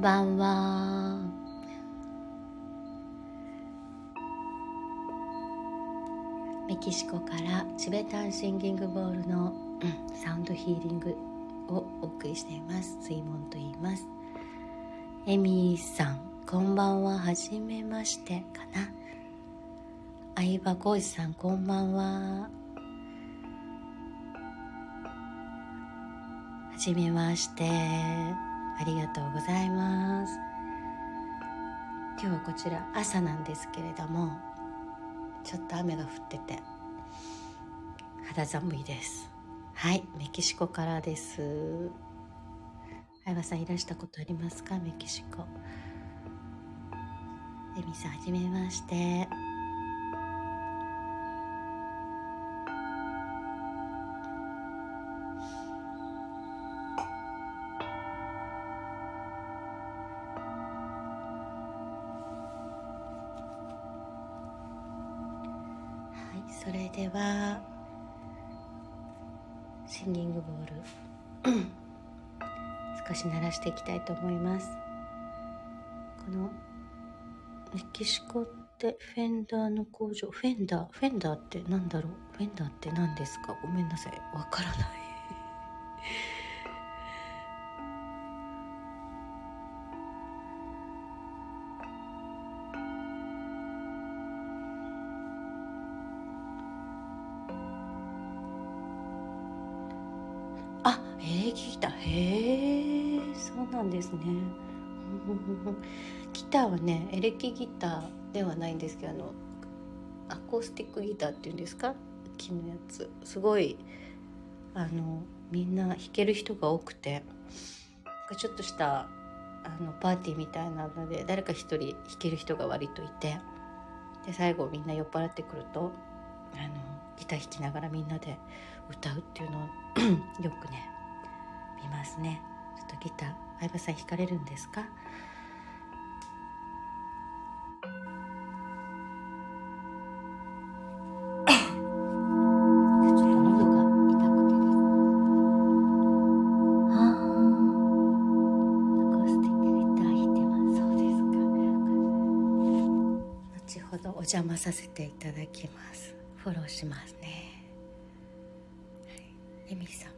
んばんは。メキシコからチベタンシンギングボールのサウンドヒーリングをお送りしています。水門と言います。エミーさんこんばんは。はじめましてかな。相葉浩二さんこんばんは。はじめまして。ありがとうございます。今日はこちら朝なんですけれどもちょっと雨が降ってて肌寒いです。はいメキシコからです。相葉さんいらしたことありますか？メキシコ。エミさんはじめまして。少し鳴らしていきたいと思います。このメキシコってフェンダーの工場フェンダーフェンダーって何だろう？フェンダーって何ですか？ごめんなさい。わからない。あエレキギター。へえそうなんですね。ギターはねエレキギターではないんですけどあのアコースティックギターっていうんですか？木のやつ。すごいあのみんな弾ける人が多くてちょっとしたあのパーティーみたいなので誰か一人弾ける人が割といてで最後みんな酔っ払ってくるとあのギター弾きながらみんなで歌うっていうのを よくね見ますね。ちょっとギター相葉さん弾かれるんですか？お邪魔させていただきます。フォローしますね、エミさ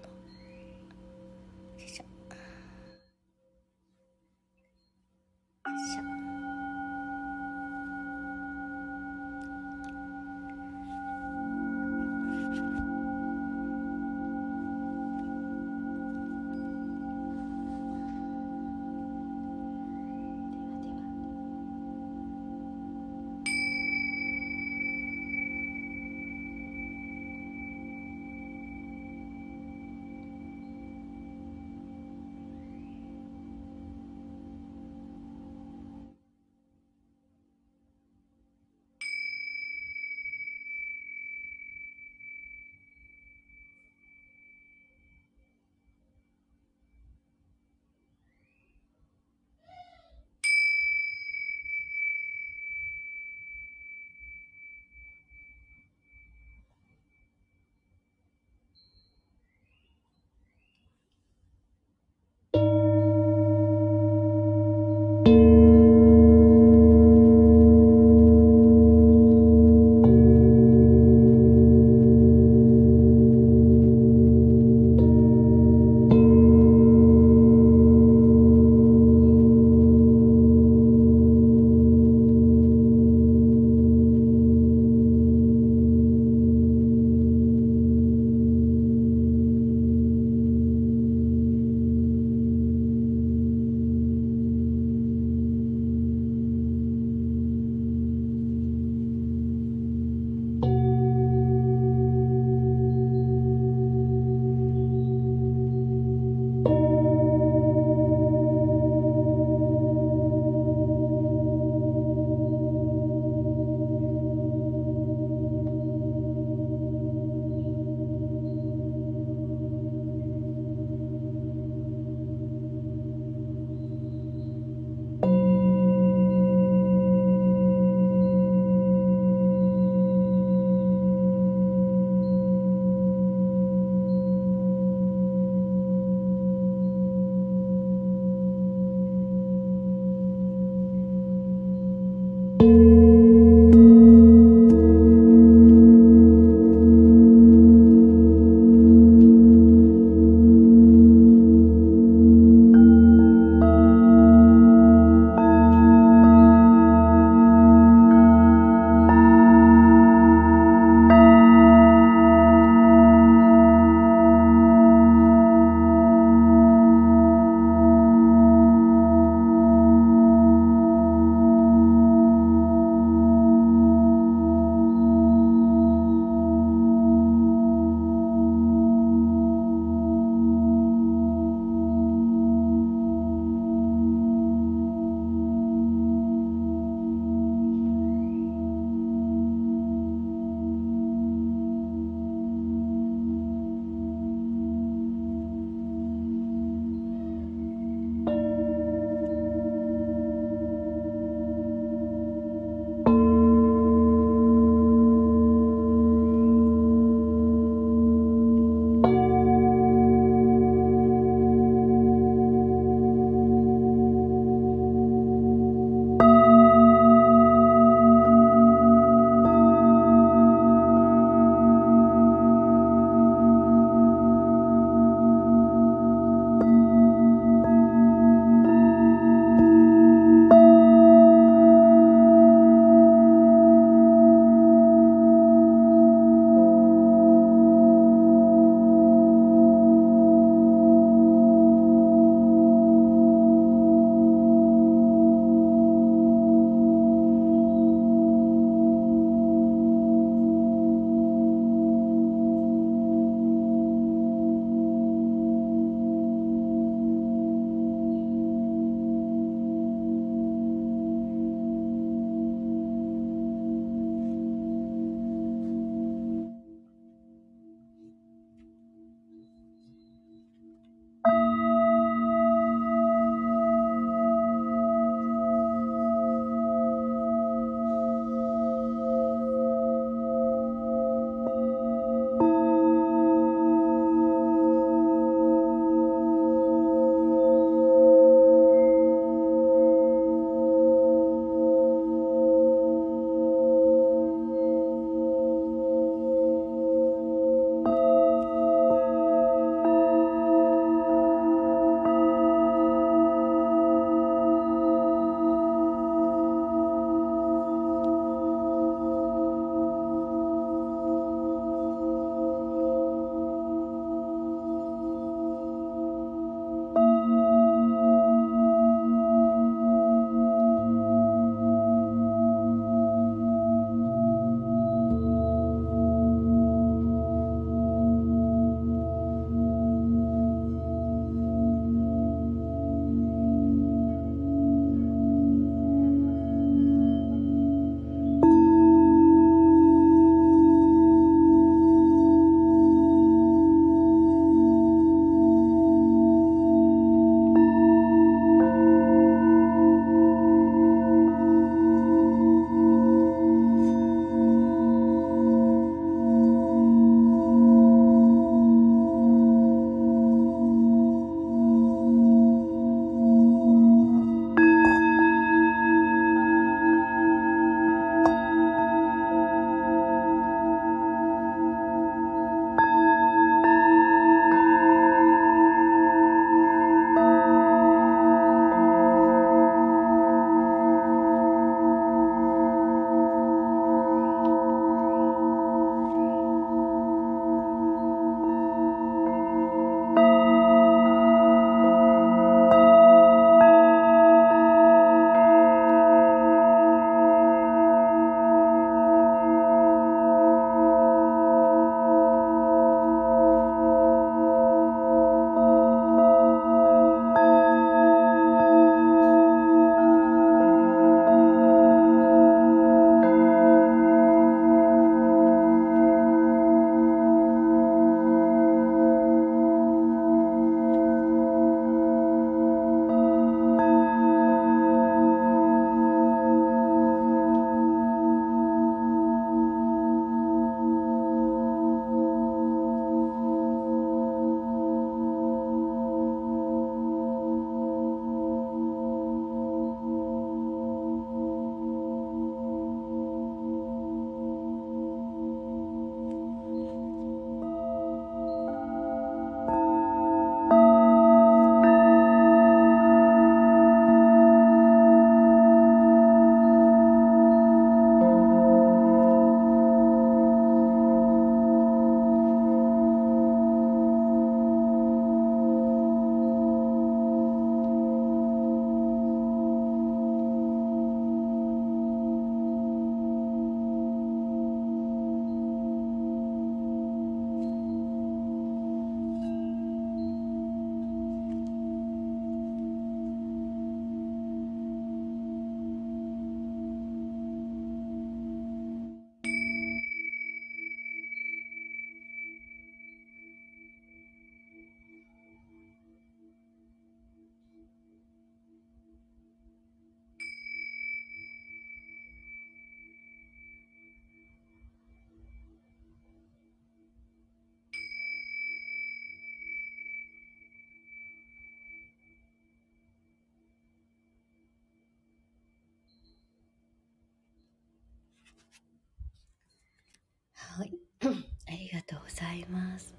ございます。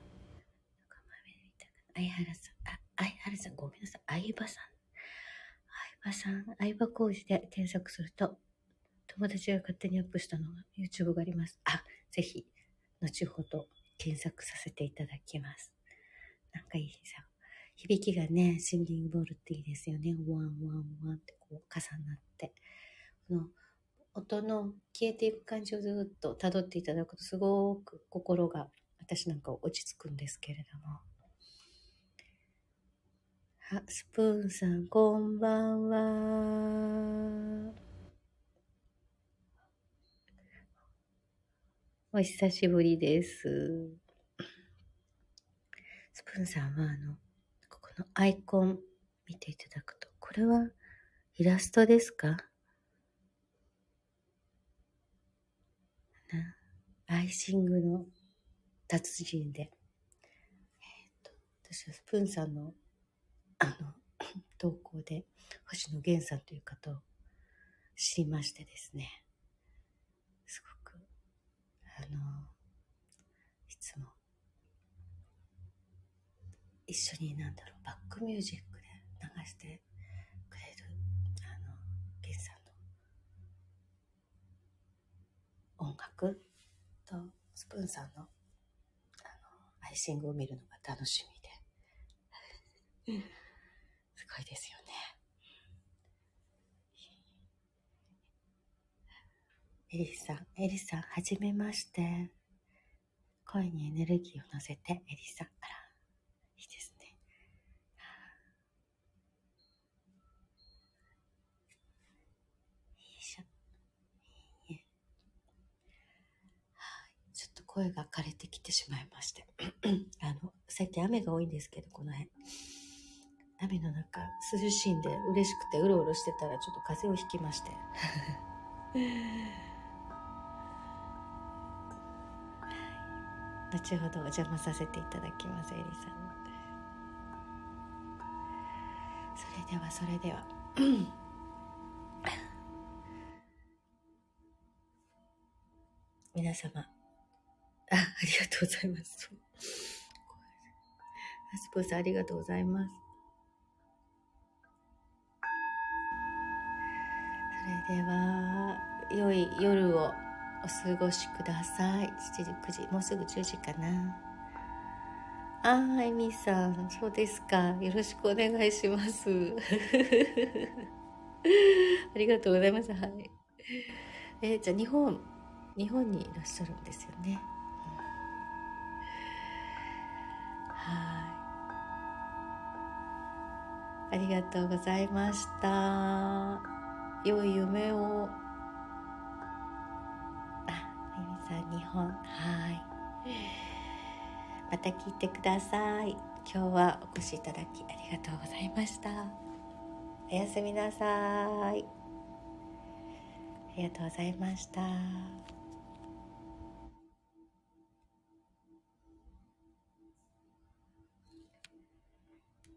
相原さん、あ、相原さん、ごめんなさい。相葉さん。相葉さん、相葉工事で検索すると、友達が勝手にアップしたのが YouTube があります。あ、ぜひ、後ほど検索させていただきます。なんかいいさ。響きがね、シンギングボールっていいですよね。ワンワンワンってこう重なって。この音の消えていく感じをずっと辿っていただくとすごく心が私なんか落ち着くんですけれども。あ、スプーンさん、こんばんは。お久しぶりです。スプーンさんは、あの、ここのアイコン見ていただくと、これはイラストですか？アイシングの達人で、えっ、と、私はスプーンさんの、あの、投稿で、星野源さんという方を知りましてですね、すごく、あの、いつも、一緒になんだろう、バックミュージックで流してくれる、あの、源さんの音楽とスプーンさんのイシングを見るのが楽しみで。すごいですよね。エリスさん、エリスさん、はじめまして。声にエネルギーを乗せて、エリスさん、あら、いいですね。声が枯れてきてしまいまして。あの、最近雨が多いんですけど、この辺。雨の中、涼しいんで嬉しくてうろうろしてたらちょっと風邪をひきまして。後ほどお邪魔させていただきます、エリさん。それでは、それでは。皆様、あ、ありがとうございます。アスポーさん、ありがとうございます。それでは、良い夜をお過ごしください。7時、9時、もうすぐ10時かな。あー、エミさん、そうですか。よろしくお願いします。ありがとうございます。はい。えー、じゃあ日本、日本にいらっしゃるんですよね。ありがとうございました。良い夢を。あ、みみさん、日本。はい。また聞いてください。今日はお越しいただきありがとうございました。おやすみなさい。ありがとうございました。